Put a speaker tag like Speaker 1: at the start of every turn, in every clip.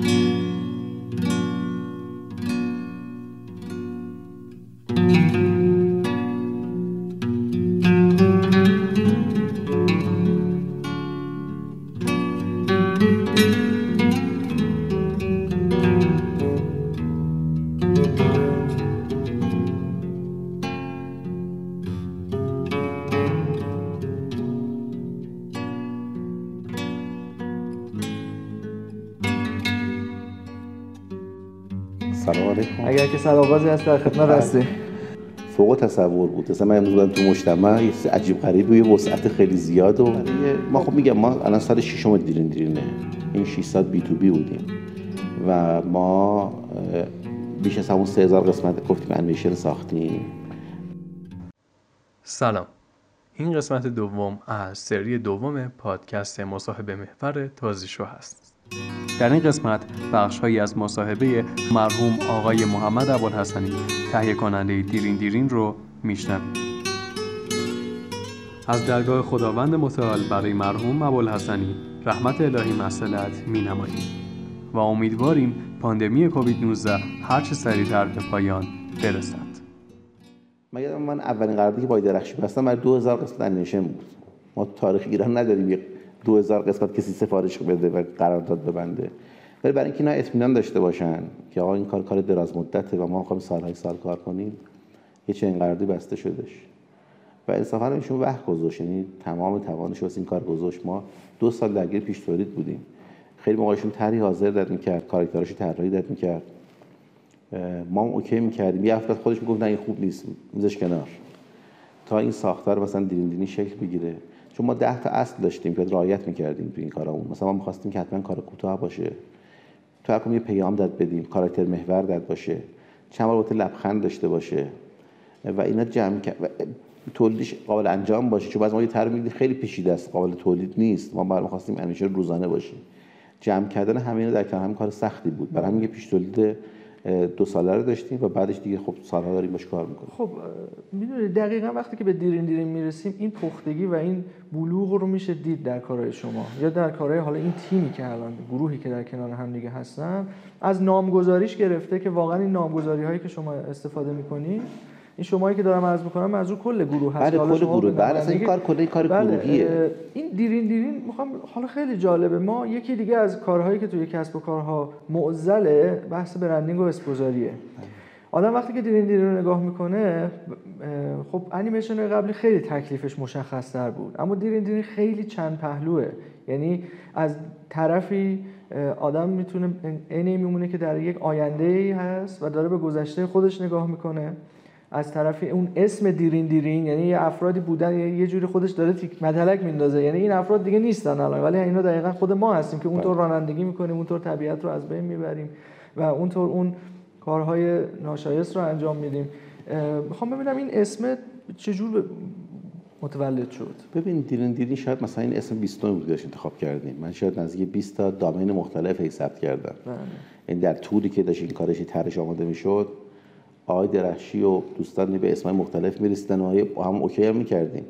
Speaker 1: سلام
Speaker 2: سرآغازی هست در خدمت هستی.
Speaker 1: فوق تصور بود. مثلا من امروز تو مجتمع یه چیز عجیب غریب و یه وسعت خیلی زیاد و ما خب میگم ما الان سال ششم دیرین دیرینه. این 600 بی تو بی بودیم. و ما بیش از همون 3000 قسمت گفتیم انیمیشن ساختیم.
Speaker 3: سلام. این قسمت دوم از سری دوم پادکست مصاحبه محور تازیشو هست. در این قسمت بخش هایی از مصاحبه مرحوم آقای محمد ابوالحسنی تهیه کننده دیرین دیرین رو میشنویم. از درگاه خداوند متعال برای مرحوم ابوالحسنی رحمت الهی مسئلت می و امیدواریم پاندمی کووید 19 هرچه سریعتر به پایان برسد.
Speaker 1: یادم من اولین قراردادی که با درخشی بستم برای 2000 قسمت انیمیشن بود؟ ما تاریخ ایران نداریم 2000 قسمت کسی سفارش بده و قرارداد ببنده. ولی برای اینکه اینا اطمینان داشته باشن که آقا این کار کار دراز مدته و ما می‌خوایم سالهای سال کار کنیم یه چنین قراردادی بسته شدش و انصافا ایشون وقت گذاشت یعنی تمام توانش واسه این کار گذاشت. ما دو سال درگیر پیش تولید بودیم. خیلی موقعشون طرحی حاضر داد می‌کرد کاراکتراش طراحی داد می‌کرد. ما هم اوکی می‌کردیم. یه هفته خودش می‌گفت نه این خوب نیست میذاش کنار. تا این ساختار مثلا دین دینی شکل بگیره. چون ما ده تا اصل داشتیم که رعایت می‌کردیم تو این کارامون مثلا ما می‌خواستیم که حتما کار کوتاه باشه. تو هر یه پیام داد بدیم کاراکتر محور داد باشه. چند بار لبخند داشته باشه. و اینا جمع تولیدش قابل انجام باشه. چون بعضی ما یه طرح خیلی پیچیده است. قابل تولید نیست. ما برای می‌خواستیم انیمیشن روزانه باشه. جمع کردن همه اینا در کنار هم کار سختی بود. برای همین پیش تولید دو ساله رو داشتیم و بعدش دیگه خب سالها داریم باش کار می‌کنیم.
Speaker 2: خب می‌دونی دقیقا وقتی که به دیرین دیرین می‌رسیم این پختگی و این بلوغ رو میشه دید در کارهای شما یا در کارهای حالا این تیمی که الان گروهی که در کنار هم دیگه هستن از نامگذاریش گرفته که واقعا این نامگذاری هایی که شما استفاده می‌کنید این شمایی که دارم عرض می‌کنم رو کل گروه هست.
Speaker 1: بله کل گروه. بله اصلا این
Speaker 2: دیگه-
Speaker 1: کار کل این کار
Speaker 2: بله،
Speaker 1: گروهیه.
Speaker 2: این دیرین دیرین می‌خوام حالا خیلی جالبه. ما یکی دیگه از کارهایی که توی کسب و کارها معضله بحث برندینگ و اسپوزاریه. آدم وقتی که دیرین دیرین رو نگاه می‌کنه خب انیمیشن قبلی خیلی تکلیفش مشخص تر بود. اما دیرین دیرین خیلی چند پهلوه. یعنی از طرفی آدم می‌تونه عین میمونه که در یک آینده ای هست و داره به گذشته خودش نگاه می‌کنه. از طرفی اون اسم دیرین دیرین یعنی یه افرادی بودن یه یه جوری خودش داره تیک مدلک میندازه. یعنی این افراد دیگه نیستن الان. ولی اینا دقیقا خود ما هستیم که اونطور رانندگی می‌کنیم اونطور طبیعت رو از بین می‌بریم و اونطور اون کارهای ناشایست رو انجام میدیم. می‌خوام ببینم این اسم چجور به- متولد شد؟
Speaker 1: ببین دیرین دیرین شاید مثلا این اسم 20 بود داشت انتخاب کردیم. من شاید نزدیک 20 تا دامین مختلف ثبت کردم.
Speaker 2: بله.
Speaker 1: این در طولی که داشت این کارش طرحش آماده می‌شد آقای درخشی و دوستان به اسمای مختلف می‌رسیدن و هم اوکی هم می‌کردیم.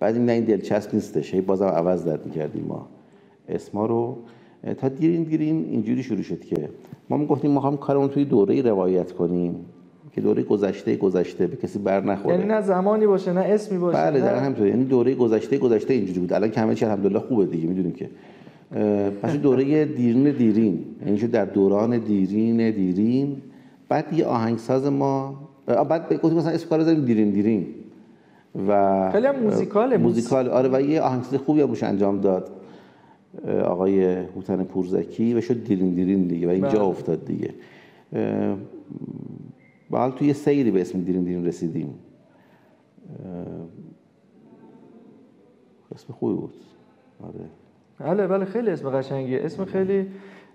Speaker 1: بعد این نه این دلچسب نیستش. هی بازم عوض داد می‌کردیم ما. اسما رو تا دیرین دیرین اینجوری شروع شد که ما می‌گفتیم ما هم کارمون توی دوره روایت کنیم که دوره گذشته گذشته به کسی بر نخوره.
Speaker 2: یعنی نه زمانی باشه نه اسمی باشه
Speaker 1: بله در همینطور. یعنی دوره گذشته گذشته اینجوری بود. الان که همه چی الحمدلله خوبه دیگه می‌دونیم که. پس دوره دیرین دیرین. یعنی در دوران دیرین دیرین بعد یه آهنگساز ما بعد گفتیم مثلا اسم کار رو بذاریم دیرین دیرین و
Speaker 2: خیلی هم موزیکاله.
Speaker 1: موزیکال آره و یه آهنگساز خوبی هم روش انجام داد آقای هوتن پورزکی و شد دیرین دیرین دیگه و اینجا
Speaker 2: بله.
Speaker 1: افتاد دیگه. و حال توی یه سیری به اسم دیرین دیرین رسیدیم. اسم خوبی بود. آره.
Speaker 2: بله بله خیلی اسم قشنگیه. اسم خیلی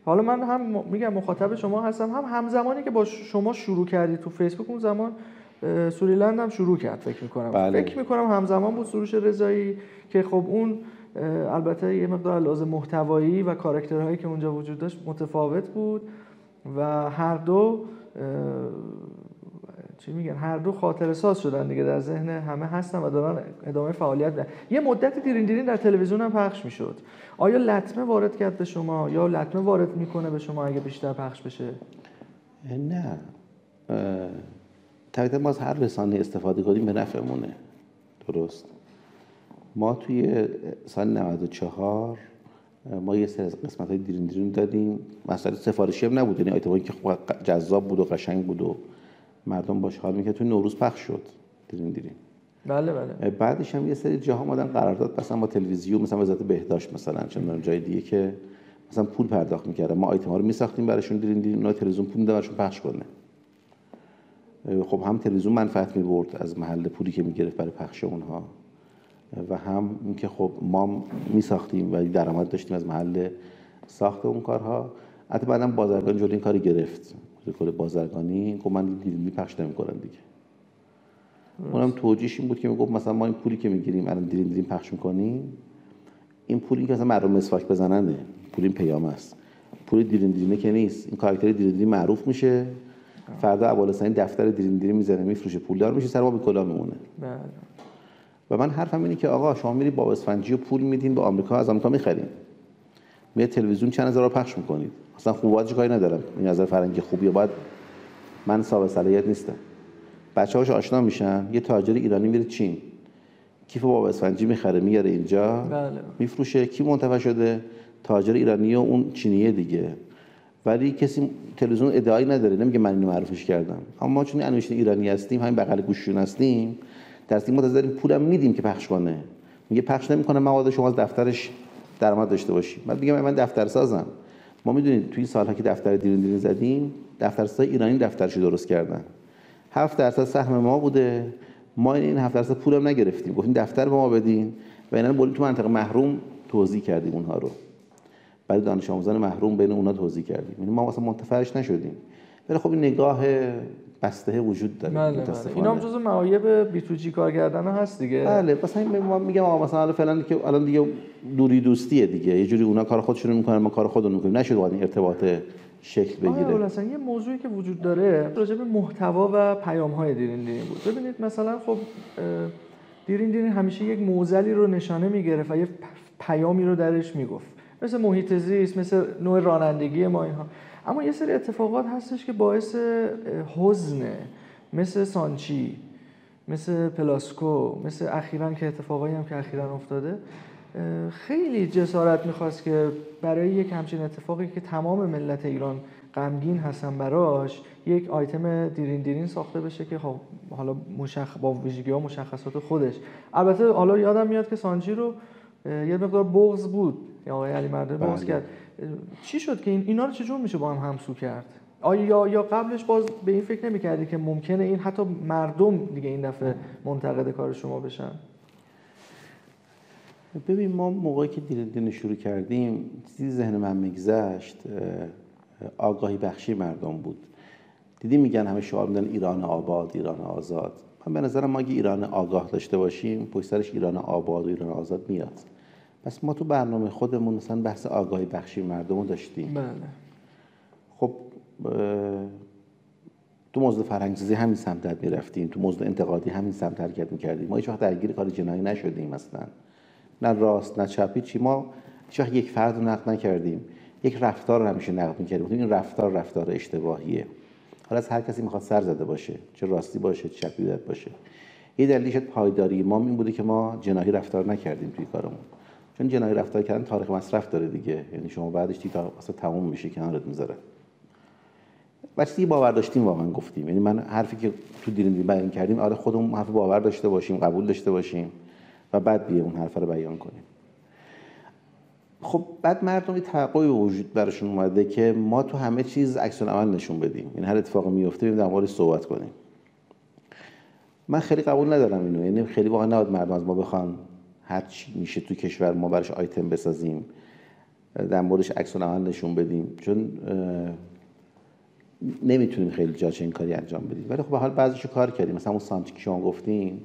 Speaker 2: حالا من هم میگم مخاطب شما هستم هم همزمانی که با شما شروع کردی تو فیسبوک اون زمان سوریلند هم شروع کرد فکر می‌کنم
Speaker 1: بله.
Speaker 2: فکر می‌کنم همزمان بود سروش رضایی که خب اون البته یه مقدار لازم محتوایی و کاراکترهایی که اونجا وجود داشت متفاوت بود و هر دو چی میگن هر دو خاطره ساز شدن دیگه در ذهن همه هستن و دارن ادامه فعالیت بدن یه مدت دیرین دیرین در تلویزیون هم پخش می‌شد. آیا لطمه وارد کرد به شما؟ یا لطمه وارد می‌کنه به شما اگه بیشتر پخش بشه؟
Speaker 1: نه. طبیعتا ما از هر رسانه استفاده کنیم به نفعمونه. درست. ما توی سال 94 ما یه سری از قسمت های دیرین دیرین دادیم. مسئله سفارشی هم نبود. یعنی که خوب جذاب بود و قشنگ بود و مردم باش حال می‌کرد توی نوروز پخش شد. دیرین دیرین
Speaker 2: بله بله.
Speaker 1: بعدش هم یه سری جاها مادن قرارداد مثلا با تلویزیون مثلا وزارت بهداشت مثلا چون جای دیگه که مثلا پول پرداخت می‌کردن. ما آیتم ها رو میساختیم براشون دیرین دیرین اونا تلویزیون پول میدن پخش کنه. خب هم تلویزیون منفعت می‌برد از محل پولی که می‌گرفت برای پخش اونها. و هم اینکه خب ما می ساختیم و درآمد داشتیم از محل ساخت اون کارها. حتی بعدم بازرگان جلوی این کاری گرفت. کل بازرگانی گفت من دیدیم میپخش نمی‌کنم دیگه. اونم توجیش این بود که می‌گفت مثلا ما این پولی که می‌گیریم الان دیریم دیریم پخش می‌کنیم این پولی که مثلا مردم مسواک بزننه پول این پیام است. پول دیرین دیرینه که نیست. این کاراکتر دیرین دیرین معروف میشه. فردا ابوالحسین دفتر دیرین دیرین می‌زنه میفروشه. پولدار میشه سر ما به کلا میمونه. بله. و من حرفم اینه که آقا شما میری با اسفنجی و پول میدین به آمریکا از آمریکا می‌خرین میاد تلویزیون چند هزار پخش می‌کنید. اصلا خوباتش کاری ندارم. این نظر فرنگی خوبیه. باید من صاحب صلاحیت نیستم. بچه هاش آشنا میشن. یه تاجر ایرانی میره چین. کیف باب اسفنجی می‌خره میاره اینجا. بله. میفروشه. کی منتفع شده؟ تاجر ایرانی و اون چینیه دیگه. ولی کسی تلویزیون ادعایی نداره. نمیگه من اینو معرفش کردم. اما چون انوشته ایرانی هستیم همین بغل گوششون هستیم در ما داریم پولم میدیم که پخش کنه. میگه پخش نمی‌کنه. مواد شما از دفترش درآمد داشته باشی بعد میگم من دفتر سازم ما می‌دونید توی سالها که دفتر دیرین دیرین زدیم دفترساز ایرانی دفترش درست کردن. 7 درصد سهم ما بوده. ما این 7 درصد پولم نگرفتیم. گفتیم دفتر به ما بدین. و اینا رو تو منطقه محروم توضیح کردیم اونها رو. برای دانش آموزان محروم بین اونها توضیح کردیم. یعنی ما واسه منتفعش نشدیم. ولی خب این نگاه بسته وجود داره
Speaker 2: بله بله. اینا هم جزو معایب بی تو جی کار کردن هست دیگه.
Speaker 1: بله مثلا ما میگم آقا مثلا فعلا که الان دیگه دوری دوستیه دیگه. یه جوری اونا کار خودشون می‌کنن ما کار خودمون می‌کنیم. نشد این ارتباط شکل بگیره.
Speaker 2: اصلا یه موضوعی که وجود داره راجع به محتوا و پیام های دیرین دیرین بود. ببینید مثلا خب دیرین دیرین همیشه یک موزلی رو نشانه می‌گرفت و یه پیامی رو درش می‌گفت. مثل محیط زیست مثل نوع رانندگی ما اینها. اما یه سری اتفاقات هستش که باعث حزنه. مثل سانچی مثل پلاسکو مثل اخیرا که اتفاقایی هم که اخیرا افتاده خیلی جسارت می‌خواست که برای یک همچین اتفاقی که تمام ملت ایران غمگین هستن براش یک آیتم دیرین دیرین ساخته بشه که خب حالا مشخ... با ویژگی ها مشخصات خودش. البته حالا یادم میاد که سانچی رو یه مقدار بغض بود. آقای علی مرده بغض بله. کرد چی شد که این اینا رو چجور میشه با هم همسو کرد؟ آیا یا قبلش باز به این فکر نمی‌کردی که ممکنه این حتی مردم دیگه این دفعه منتقد کار شما بشن؟
Speaker 1: ببین ما موقعی که دیل شروع کردیم چیزی ذهن من میگذشت آگاهی بخشی مردم بود. دیدی میگن همه شعار میدن ایران آباد ایران آزاد. من به نظرم ما اگه ایران آگاه داشته باشیم پشت سرش ایران آباد و ایران آزاد میاد. پس ما تو برنامه خودمون مثلا بحث آگاهی بخشی مردم رو داشتیم.
Speaker 2: بله.
Speaker 1: خب تو موضوع فرهنگسازی همین سمت می‌رفتیم تو موضوع انتقادی همین سمت حرکت می‌کردیم. ما هیچ وقت درگیر کار جنایی نشدیم مثلا نه راست نه چپی چی. ما هیچ وقت یک فرد رو نقد نکردیم. یک رفتار رو همیشه نقد می‌کردیم. این رفتار رفتار اشتباهیه. حالا از هر کسی می‌خواد سر زده باشه چه راستی باشه چه چپی باشه. یه دلیلش پایداری ما این بوده که ما جناحی رفتار نکردیم توی کارمون. چون جنایی رفتار کردن تاریخ مصرف داره دیگه. یعنی شما بعدش تا اصلا تموم میشه کنارت می‌ذاره. وقتی باور داشتیم واقعا گفتیم. یعنی من حرفی که تو دیرین بیان کردیم آره خودمون حرف باور داشته باشیم قبول داشته باشیم و بعد بیا اون حرف رو بیان کنیم. خب بعد مردم توقعی وجود براشون اومده که ما تو همه چیز عکس عمل نشون بدیم. یعنی هر اتفاقی میفته در موردش صحبت کنیم. من خیلی قبول ندارم اینو. یعنی خیلی واقعا نباید مردم از ما بخوان هر چی میشه تو کشور ما براش آیتم بسازیم در موردش عکس عمل نشون بدیم. چون نمی‌تونیم خیلی جا این کاری انجام بدیم. ولی خب حال بعضیشو کار کردیم. مثلا اون سانتی که شما گفتین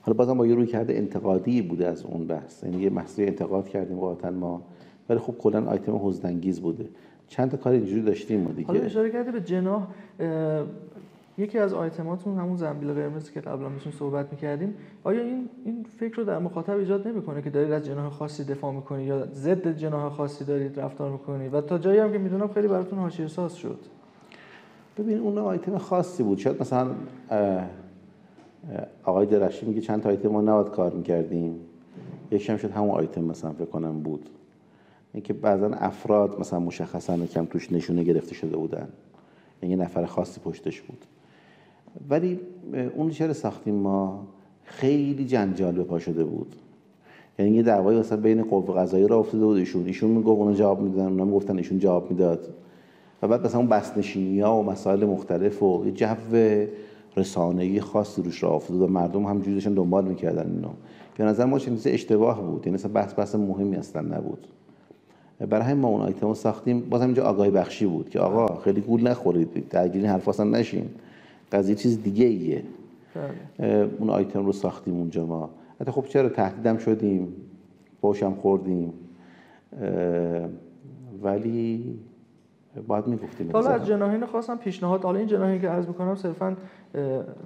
Speaker 1: حالا بازم با یه روی کرده انتقادی بوده از اون بحث. یعنی یه محصول انتقاد کردیم واقعا ما. ولی خب کلا آیتم حزنانگیز بوده. چند تا کار اینجوری داشتیم ما دیگه.
Speaker 2: حالا اشاره کرده به جناح یکی از آیتماتون همون زنبیل قرمزی که قبلا بهشون صحبت می‌کردیم آیا این این فکر رو در مخاطب ایجاد نمی‌کنه که دارید از جناح خاصی دفاع می‌کنید یا ضد جناح خاصی دارید رفتار می‌کنید؟ و تا جایی هم که می‌دونم خیلی براتون حاشیه ساز شد.
Speaker 1: ببین اون آیتم خاصی بود. شاید مثلا آقای درخشی میگه چند تا آیتم ما نباید کار می‌کردیم. یکم شد همون آیتم مثلا فکر کنم بود. اینکه بعضا افراد مثلا مشخصا کم توش نشونه گرفته شده بودن. یعنی نفر خاصی پشتش بود. ولی اون چرا ساختیم ما؟ خیلی جنجال به پا شده بود. یعنی یه دعوایی مثلا بین قوه قضایی را افتاده بود. ایشون ایشون می‌گفت اون جواب می‌دادن اونا می‌گفتن ایشون جواب می‌داد. و بعد مثلا اون بسنشینی ها و مسائل مختلف و یه جو رسانه‌ای خاصی روش را افتاد و مردم هم داشتن دنبال می‌کردن اینو. به نظر ما چیز اشتباه بود. یعنی مثلا بحث بحث مهمی اصلا نبود. برای ما اون آیتم ساختیم. بازم اینجا آگاهی بخشی بود که آقا خیلی گول نخورید. درگیر حرف اصلا نشین. قضیه چیز دیگه ایه. بله. اون آیتم رو ساختیم اونجا ما. حتی خب چرا تهدیدم شدیم باشم خوردیم. ولی باید می‌گفتیم
Speaker 2: حالا از جناهین خواستم پیشنهاد حالا این جناهین که عرض می‌کنم صرفا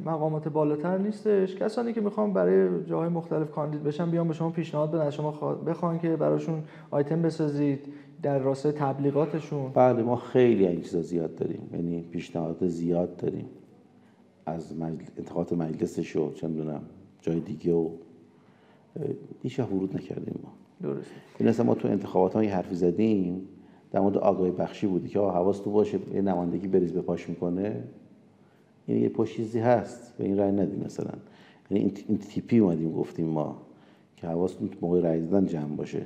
Speaker 2: مقامات بالاتر نیستش. کسانی که می‌خوام برای جاهای مختلف کاندید بشن بیان به شما پیشنهاد بدن. شما بخوان که براشون آیتم بسازید در راستای تبلیغاتشون.
Speaker 1: بله ما خیلی این چیزا زیاد داریم. یعنی پیشنهاد زیاد داریم. از مجل... انتخابات مجلسش و چند دونم جای دیگه و هیچ ورود نکردیم ما.
Speaker 2: درسته.
Speaker 1: این اصلا ما تو انتخابات ها حرفی زدیم در مورد آگاهی بخشی بودی که حواس تو باشه یه نمایندگی بریز به پاش می‌کنه. این یه پشیزی هست به این رای ندیم مثلا. یعنی این تیپی اومدیم گفتیم ما که حواستون موقع رای دادن جمع باشه.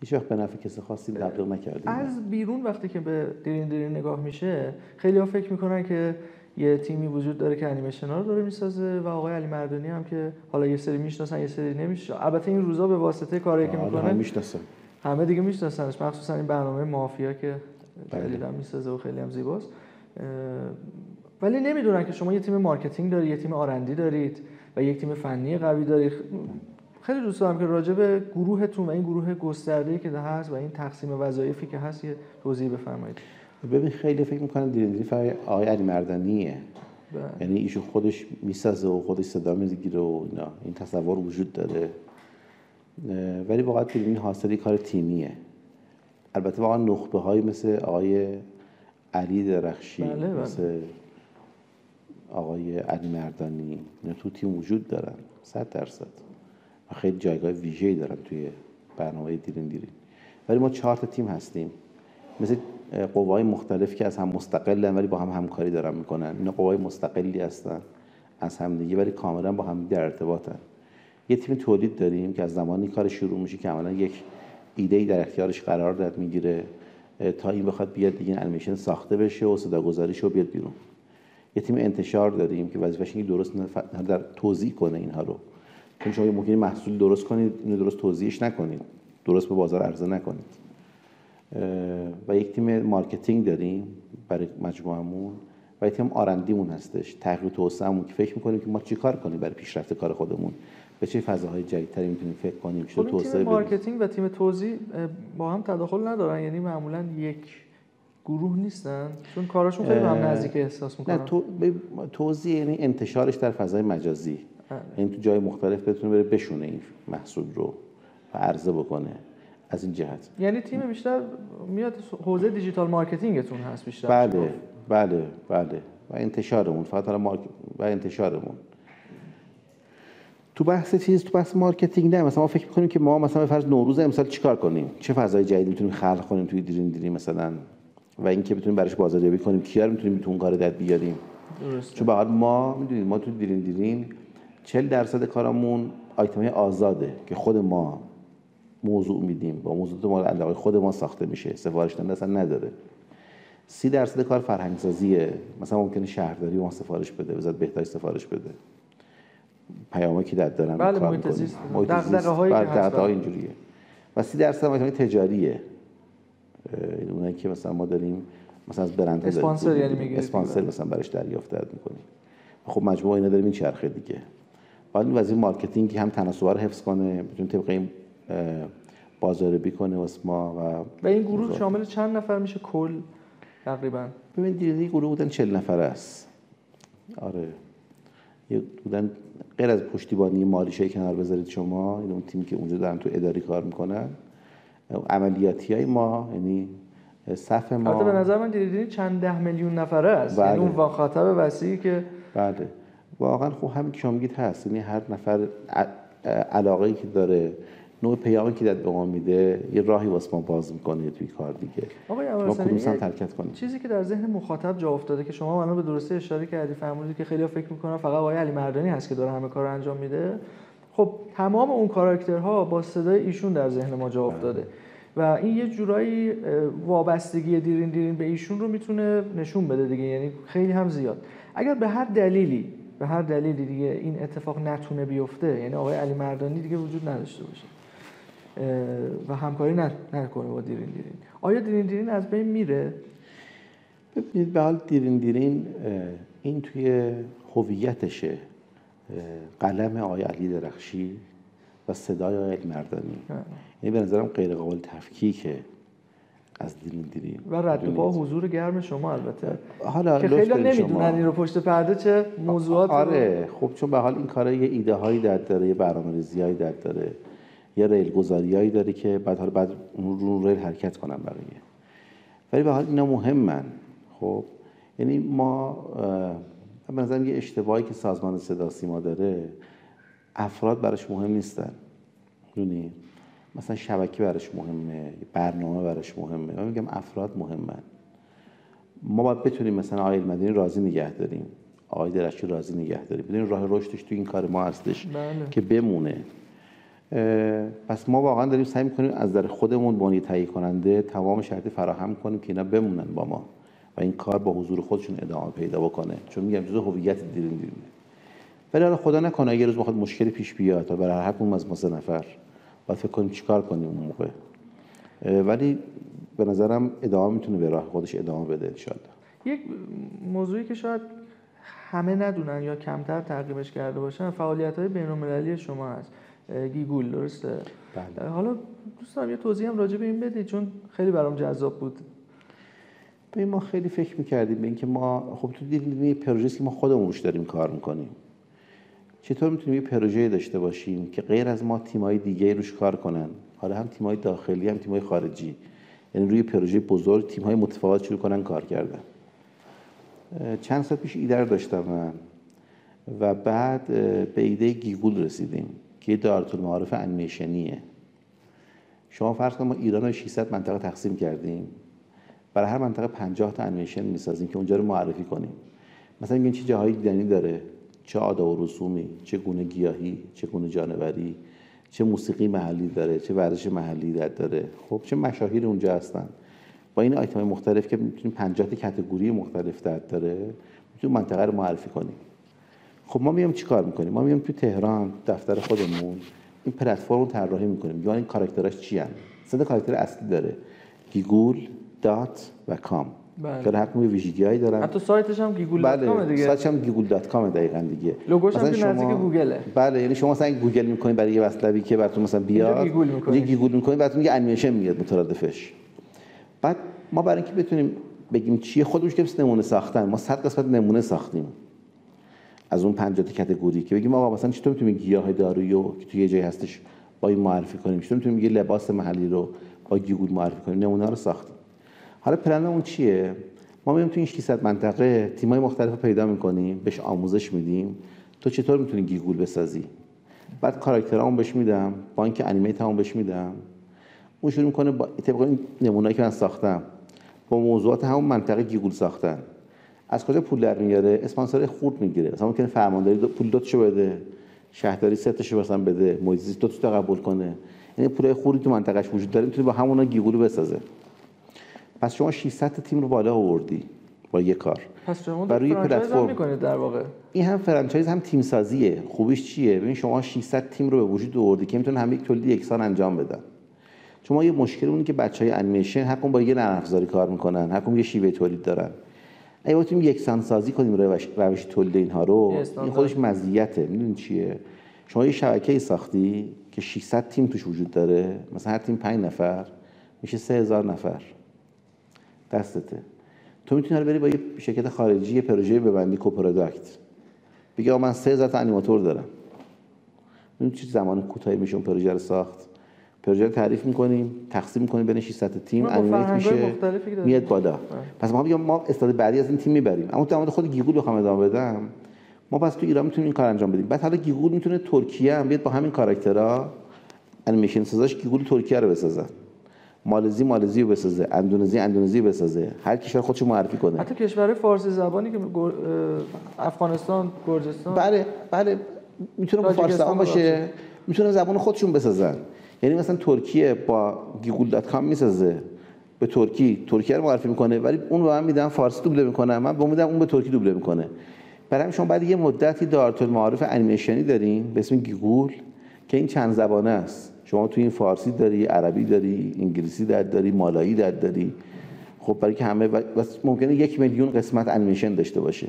Speaker 1: هیچ وقت به نفع کسی خاصی تبلیغ نکردیم
Speaker 2: از بیرون وقتی که به دیرین دیرین نگاه میشه خیلی ها فکر می‌کنن که یه تیمی وجود داره که انیمیشن ها رو داره می‌سازه و آقای علی مردانی هم که حالا یه سری می‌شناسن یه سری نمی‌شناسن البته این روزا به واسطه کاری که می‌کنه
Speaker 1: می‌شناسن.
Speaker 2: همه دیگه میشناسنش. مخصوصا این برنامه مافیا که جدیدا بله. می‌سازه و خیلی هم زیباست. ولی نمی‌دونن که شما یه تیم marketing دارید یه تیم R&D دارید و یک تیم فنی قوی دارید. خیلی دوست دارم که راجع به گروهتون و این گروه گسترده که هست و این تقسیم وظایفی که هست یه توضیح بفرمایید.
Speaker 1: ببین خیلی فکر می‌کنم دیرین دیرین فقط آقای علی مردنیه بله. یعنی ایشون خودش می‌سازه و خودش صدا می‌گیره و اینا. این تصور وجود داره. ولی واقعا این حاصلی کار تیمیه. البته واقعا نخبه های مثل آقای علی درخشی بله بله. مثل آقای علی مردانی تو تیم وجود دارن صد درصد. و خیلی جایگاه ویژه‌ای دارن توی برنامه دیرین دیرین. ولی ما چهار تا تیم هستیم. مثل قوای مختلف که از هم مستقلن ولی با هم همکاری دارن می‌کنن. اینا قوای مستقلی هستن از هم دیگه ولی کاملا با هم در ارتباطن. یه تیم تولید داریم که از زمانی کار شروع میشه که عملا یک ایده در اختیارش قرار داد می‌گیره تا این بخواد بیاد دیگه انیمیشن ساخته بشه و صدا رو بیاد بیرون. یه تیم انتشار داریم که وظیفش اینه درست در توضیح کنه اینها رو. چون شما ممکنه محصول درست کنید اینو درست توضیحش نکنید. درست به بازار عرضه نکنید. و یک تیم marketing داریم برای مجموعمون و یک تیم R&D مون هستش. تحقیق توسعهمون که فکر می‌کنیم که ما چیکار کنیم برای پیشرفت کار خودمون. به چه فضاهای جدیدتری می‌تونیم فکر کنیم چه
Speaker 2: خب توسعه تیم marketing و تیم توزیع با هم تداخل ندارن. یعنی معمولا یک گروه نیستن. چون کاراشون خیلی هم نزدیک احساس می‌کنن
Speaker 1: نه تو... توزیع یعنی انتشارش در فضای مجازی. بله. یعنی تو جای مختلف بتونه بره بشونه این محصول رو و عرضه بکنه. از این جهت.
Speaker 2: یعنی تیم بیشتر میاد حوزه digital marketing تون هست بیشتر.
Speaker 1: بله بله بله. و انتشارمون فقط مارک... و انتشارمون. تو بحث چیز تو بحث marketing نه مثلا ما فکر می‌کنیم که ما مثلا به فرض نوروز امسال چیکار کنیم؟ چه فضای جدید می‌تونیم خلق کنیم توی دیرین دیرین مثلا؟ و اینکه بتونیم براش بازاریابی کنیم کیا رو می‌تونیم تو اون کار در بیاریم؟ درسته. چون بعد ما می‌دونید ما تو دیرین دیرین 40 درصد کارمون آیتم آزاده که خود ما موضوع میدیم با موضوعات ما علاقه خود ما ساخته میشه سفارش دهنده اصلا نداره. سی درصد کار فرهنگ سازیه مثلا ممکنه شهرداری ما سفارش بده بذات بهداشت سفارش بده. پیامی که در دارن؟
Speaker 2: بله دغدغه‌هایی که
Speaker 1: هست اینجوریه. و سی درصد مثلا تجاریه. اونایی که مثلا ما داریم مثلا از برند
Speaker 2: اسپانسر یعنی میگه
Speaker 1: اسپانسر مثلا براش دریافت می‌کنیم. خب مجموعه اینا داریم این چرخه دیگه. بعد وزیر marketing هم تناسب رو حفظ کنه. بتونه طبق این بازاریابی کنه واسه ما و
Speaker 2: و این گروه شامل چند نفر میشه؟ کل تقریبا.
Speaker 1: ببین دیگه گروه بودن 40 نفر است. آره. یه بودن غیر از پشتیبانی مالیشه کنار بذارید شما. این اون تیمی که اونجا دارن تو اداری کار می‌کنن. عملیاتی های ما یعنی صف ما.
Speaker 2: البته به نظر من دیدین چند ده میلیون نفره است.
Speaker 1: بله.
Speaker 2: یعنی اون خاطب وسیعی که
Speaker 1: بله. واقعا خب همین که شما میگید هست. یعنی هر نفر علاقه ای که داره نوع پیامی که داد به ما میده یه راهی واسه ما باز می‌کنه توی کار دیگه.
Speaker 2: آقای
Speaker 1: ما کدوم حرکت کنیم؟
Speaker 2: چیزی که در ذهن مخاطب جا افتاده که شما الان به درستی اشاره کردی فرمودید که خیلی فکر می‌کنن فقط آقای علی مردانی هست که داره همه کار انجام میده. خب تمام اون کاراکترها با صدای ایشون در ذهن ما جا افتاده. و این یه جورایی وابستگی دیرین دیرین به ایشون رو می‌تونه نشون بده دیگه یعنی خیلی هم زیاد. اگر به هر دلیلی به هر دلیلی دیگه این اتفاق نتونه بیفته یعنی آقای علی مردانی دیگه وجود نداشته باشه. و همکاری نکنه با دیرین دیرین. آیا دیرین دیرین از بین میره؟
Speaker 1: ببینید به حال دیرین دیرین این توی هویتشه. قلم آقای علی درخشی و صدای آقای علی مردانی یعنی به نظرم غیر قابل تفکیکه از دیرین دیرین.
Speaker 2: و رد
Speaker 1: می‌دونید؟
Speaker 2: حضور گرم شما البته.
Speaker 1: حالا
Speaker 2: که خیلی نمی‌دونن. این رو پشت پرده چه موضوعات
Speaker 1: آره خب چون به حال این کارا یه ایده هایی در داره یه برنامه ریزی در داره. یه ریل گذاری داره که بعد حالا بعد اون رو ریل حرکت کنن بقیه ولی به حال اینا مهمن. خب؟ یعنی ما به نظرم یه اشتباهی که سازمان صدا سیما داره افراد براش مهم نیستن. می‌دونی؟ مثلا شبکه براش مهمه برنامه براش مهمه. من میگم افراد مهمن. ما باید بتونیم مثلا آقای مدنی راضی نگه داریم. آقای درخشی راضی نگه داریم. بدون راه رشدش تو این کار ما هستش
Speaker 2: بله.
Speaker 1: که بمونه. پس ما واقعا داریم سعی می‌کنیم از در خودمون یه تهیه کننده تمام شرایط فراهم کنیم که اینا بمونن با ما و این کار با حضور خودشون ادامه پیدا بکنه. چون میگم جزء هویت دیرین دیرینه. ولی حالا خدا نکنه اگه روز بخواد مشکلی پیش بیاد و برای هر از ما سه نفر باید فکر کنیم چیکار کنیم اون موقع. ولی به نظرم ادامه می‌تونه به راه خودش ادامه بده انشالله
Speaker 2: یک موضوعی که شاید همه ندونن یا کمتر تعقیبش کرده باشن فعالیت های بین شما هست. گیگول درسته؟
Speaker 1: بله.
Speaker 2: حالا دوست دارم یه توضیح هم راجع به این بدید چون خیلی برام جذاب بود.
Speaker 1: ببین ما خیلی فکر می‌کردیم به اینکه ما خب تو دیدیم یه پروژه که ما خودمون روش داریم کار می‌کنیم. چطور می‌تونیم یه پروژه داشته باشیم که غیر از ما تیمای دیگه روش کار کنن؟ حالا هم تیمای داخلی هم تیمای خارجی. یعنی روی پروژه بزرگ تیمای متفاوت شروع کنن کار کردن. چند سال پیش ایده داشتم من و بعد به ایده گیگول رسیدیم. که یه دارالمعارف انیمیشنیه. شما فرض کنید ما ایران رو 600 منطقه تقسیم کردیم. برای هر منطقه 50 تا انیمیشن می‌سازیم که اونجا رو معرفی کنیم. مثلا میگیم چه جاهایی دیدنی داره؟ چه آداب و رسومی؟ چه گونه گیاهی؟ چه گونه جانوری؟ چه موسیقی محلی داره؟ چه ورزش محلی داره؟ خب چه مشاهیر اونجا هستن؟ با این آیتم مختلف که می‌تونیم 50 تا کاتگوری مختلف در داره می‌تونیم منطقه رو معرفی کنیم. خب ما میام چیکار می‌کنیم؟ ما میام تو تهران دفتر خودمون این پلتفرم رو طراحی می‌کنیم. یا این کاراکتراش چی ان سه کاراکتر اصلی داره. گیگول دات و کام.
Speaker 2: بله.
Speaker 1: که هر کدوم یه ویژگی‌هایی دارن.
Speaker 2: حتی سایتش هم گیگول
Speaker 1: بله
Speaker 2: دیگه.
Speaker 1: سایتش هم گیگول دات کام دقیقاً دیگه.
Speaker 2: لوگوش هم
Speaker 1: شما-
Speaker 2: نزدیک گوگله.
Speaker 1: بله یعنی شما مثلا گوگل می‌کنید برای یه مطلبی که براتون مثلا بیاد
Speaker 2: گیگول می‌کنید.
Speaker 1: گیگول می‌کنید براتون یه انیمیشن میاد مترادفش. بعد ما برای اینکه بتونیم بگیم چیه خودمون که نمونه ساختن. ما 100 قسمت نمونه ساختیم. از اون 50 تا کاتگوری که بگیم آقا مثلا چطور می‌تونیم گیاه دارویی رو که توی یه جای هستش با این معرفی کنیم؟ چطور می‌تونیم یه لباس محلی رو با گیگول معرفی کنیم؟ نمونه رو ساختیم. حالا پلنمون چیه؟ ما میایم تو این 600 منطقه تیمای مختلف رو پیدا می‌کنیم بهش آموزش میدیم. تو چطور می‌تونی گیگول بسازی؟ بعد کاراکترامو بهش میدم با اینکه انیمیتمو بهش میدم. اون شروع می‌کنه با طبق این نمونه‌ای که من ساختم با موضوعات همون منطقه گیگول ساختن. از کجا پول در میاره؟ اسپانسر خرد می‌گیره. مثلا ممکنه فرمانداری دو پول دوتشو بده شهرداری سه تاشو مثلا بده زیست دو تا قبول کنه. یعنی پولای خردی تو منطقهش وجود داره می‌تونه با همونا گیگولو بسازه. پس شما 600 تا تیم رو بالا آوردی با یه کار.
Speaker 2: پس شما
Speaker 1: و روی
Speaker 2: هم
Speaker 1: پلتفرم.
Speaker 2: می‌کنید در واقع.
Speaker 1: این هم franchise هم تیم سازیه خوبیش چیه؟ ببین شما 600 تیم رو به وجود آوردی که می‌تونن همه یک تولید یکسان انجام بدن. شما یه مشکل اونه که بچه های انیمیشن هر با یه نرم افزاری کار می‌کنن هر یه شیوه تولید دارن. اگه بتونیم یکسان سازی کنیم روش, روش تولید اینها رو. این. خودش مزیته می‌دونی چیه؟ شما یه شبکه ساختی که 600 تیم توش وجود داره مثلا هر تیم 5 نفر میشه 3000 نفر. دستته. تو می‌تونی بری با یه شرکت خارجی یه پروژه ببندی کوپروداکت. بگی من سه هزار تا انیماتور دارم. این چه زمان کوتاهی میشه اون پروژه رو ساخت؟ پروژه رو تعریف می‌کنیم تقسیم می‌کنیم بین 600 تیم انیمیت میشه میاد بالا. پس ما میگم ما استاد بعدی از این تیم می‌بریم. اما در مورد خود گیگول بخوام ادامه بدم. ما پس تو ایران می‌تونیم این کار انجام بدیم. بعد حالا گیگول می‌تونه ترکیه هم بیاد با همین کاراکترها انیمیشن سازاش گیگول ترکیه رو بسازن مالزی مالزی رو بسازه. اندونزی اندونزی بسازه. هر کشور خودش معرفی کنه.
Speaker 2: حتی کشور فارسی زبانی که افغانستان گرجستان.
Speaker 1: بله بله. می‌تونه فارسی زبان باشه. می‌تونه زبان خودشون بسازن. یعنی مثلا ترکیه با گیگول دات کام می‌سازه. به ترکی ترکیه رو معرفی می‌کنه ولی اون رو من میدم فارسی دوبله می‌کنه. من به میدم اون به ترکی دوبله می‌کنه. برای شما بعد یه مدتی دایرة المعارف انیمیشنی داریم به اسم گیگول که این چند زبانه است. شما تو این فارسی داری عربی داری انگلیسی در داری مالایی داری. خب برای که همه بس ممکنه یک میلیون قسمت انیمیشن داشته باشه.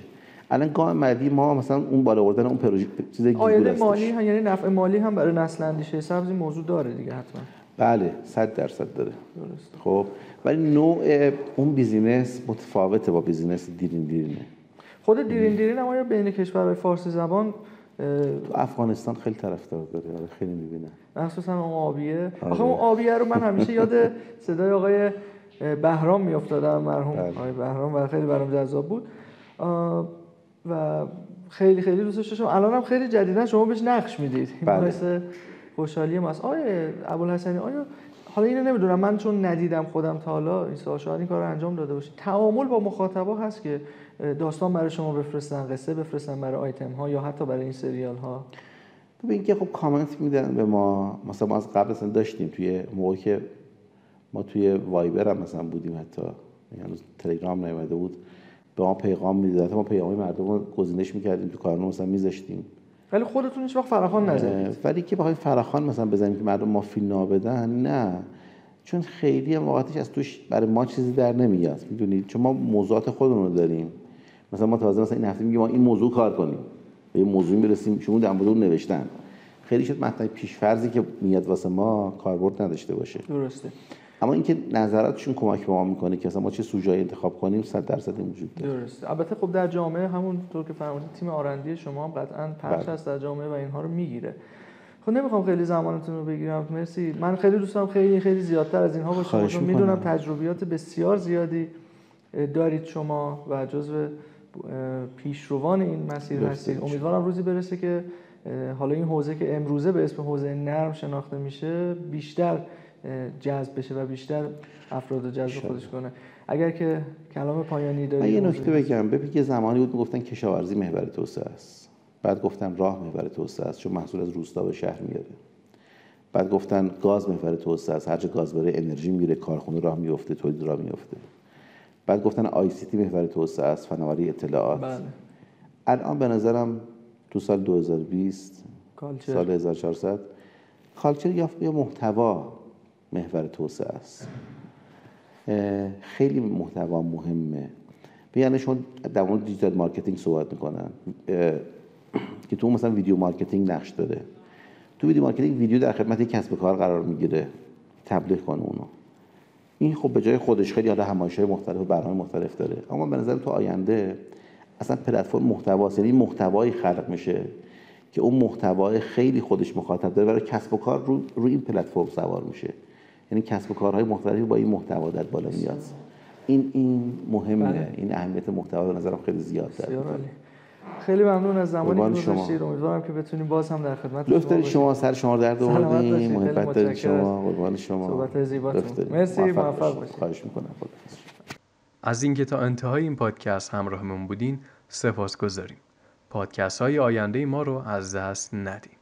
Speaker 1: الان گام مالی ما مثلا اون بالا آوردن اون پروژه چیز
Speaker 2: آینده مالی هم یعنی نفع مالی هم برای نسل اندیشه سبزی موضوع داره دیگه حتما.
Speaker 1: بله 100 درصد داره. درست خب ولی نوع اون business متفاوته با business دیرین دیرینه.
Speaker 2: خود دیرین دیرین هم بین کشورهای فارسی زبان
Speaker 1: تو افغانستان خیلی طرفدار داره. آره خیلی می‌بینن
Speaker 2: مخصوصا اون آبیه. آره. آخه اون آبیه رو من همیشه یاد صدای آقای بهرام میافتادم مرحوم بله. آقای بهرام و خیلی برام جذاب بود. و خیلی خیلی دوستش داشتم الانم خیلی جدیدا شما بهش نقش می‌دید. این بله. خوشحالی ماست. آیه ابوالحسنی آیا حالا اینو نمی‌دونم. من چون ندیدم خودم تا حالا این شاید این کار رو انجام داده باشید. تعامل با مخاطبا هست که داستان برای شما بفرستن قصه بفرستن برای آیتم ها یا حتی برای این سریال ها
Speaker 1: ببین که خب کامنت میدن به ما. مثلا ما از قبل اصلا داشتیم توی موقعی که ما توی وایبر هم مثلا بودیم حتی. یعنی تلگرام نیومده بود. به ما پیغام می‌داد. ما پیغام مردم رو گزینش می‌کردیم تو کارنامه مثلا میذاشتیم.
Speaker 2: ولی خودتون هیچ وقت فراخوان نزدید.
Speaker 1: ولی که بخوای فراخوان مثلا بزنیم که مردم ما فیلم بدن؟ نه. چون خیلی هم واقعتش از توش برای ما چیزی در نمیاد. می‌دونید چون ما موضوعات خودمون رو داریم. مثلا ما تازه مثلا این هفته میگیم ما این موضوع کار کنیم. به این موضوع می‌رسیم شما در مورد نوشتن. خیلی شد متن فرضی که میاد واسه ما کاربرد نداشته باشه.
Speaker 2: درسته.
Speaker 1: اما اینکه نظراتشون کمک به ما می‌کنه که اصلا ما چه سوژه‌ای انتخاب کنیم 100 درصد وجود
Speaker 2: داره. درسته البته خب در جامعه همونطور که فرمودید تیم آرندی شما هم قطعا پخش بله. هست در جامعه و اینها رو می‌گیره. خب نمی‌خوام خیلی زمانتون رو بگیرم. مرسی. من خیلی دوست دارم خیلی خیلی زیادتر از اینها باشه چون می‌دونم تجربیات بسیار زیادی دارید شما و جزو پیشروان این مسیر هستید. امیدوارم روزی برسه که حالا این حوزه که امروزه به اسم حوزه نرم شناخته میشه بیشتر جذب بشه و بیشتر افراد رو جذب خودش کنه. اگر که کلام پایانی داری
Speaker 1: یه نکته بگم. ببین که زمانی بود می‌گفتن کشاورزی محور توسعه است. بعد گفتن راه محور توسعه است چون محصول از روستا به شهر میاره. بعد گفتن گاز محور توسعه است. هر گاز بره انرژی میره کارخونه راه میفته تولید راه میفته بعد گفتن ICT محور توسعه است فناوری اطلاعات. بله. الان به نظرم تو سال 2020 culture. سال 1400 culture یا محتوا. محور توسعه است. خیلی محتوا مهمه. یعنی شما در مورد digital marketing صحبت می‌کنن که تو مثلا video marketing نقش داره. تو video marketing ویدیو در خدمت یک کسب کار قرار می‌گیره تبلیغ کنه اونو. این خب به جای خودش خیلی حالا همایش‌های مختلف و برنامه مختلف داره. اما به نظر تو آینده اصلا پلتفرم محتواست یعنی محتوایی خلق میشه که اون محتوای خیلی خودش مخاطب داره برای کسب و کار رو, رو این پلتفرم سوار میشه. یعنی کسب و کارهای مختلفی با این محتوا در بالا میاد. این این مهمه. بله. این اهمیت محتوا به نظرم خیلی زیاد داره.
Speaker 2: خیلی ممنون از زمانی که گذاشتید امیدوارم که بتونیم باز هم در خدمت
Speaker 1: لطف دارید. شما سر شما درد آوردین. محبت دارید شما. قربان شما.
Speaker 2: صحبت زیباتون. مرسی. موفق باشید.
Speaker 1: خواهش می‌کنم.
Speaker 3: از اینکه تا انتهای این پادکست همراهمون بودین سپاسگزاریم. پادکست های آینده ما رو از دست ندیم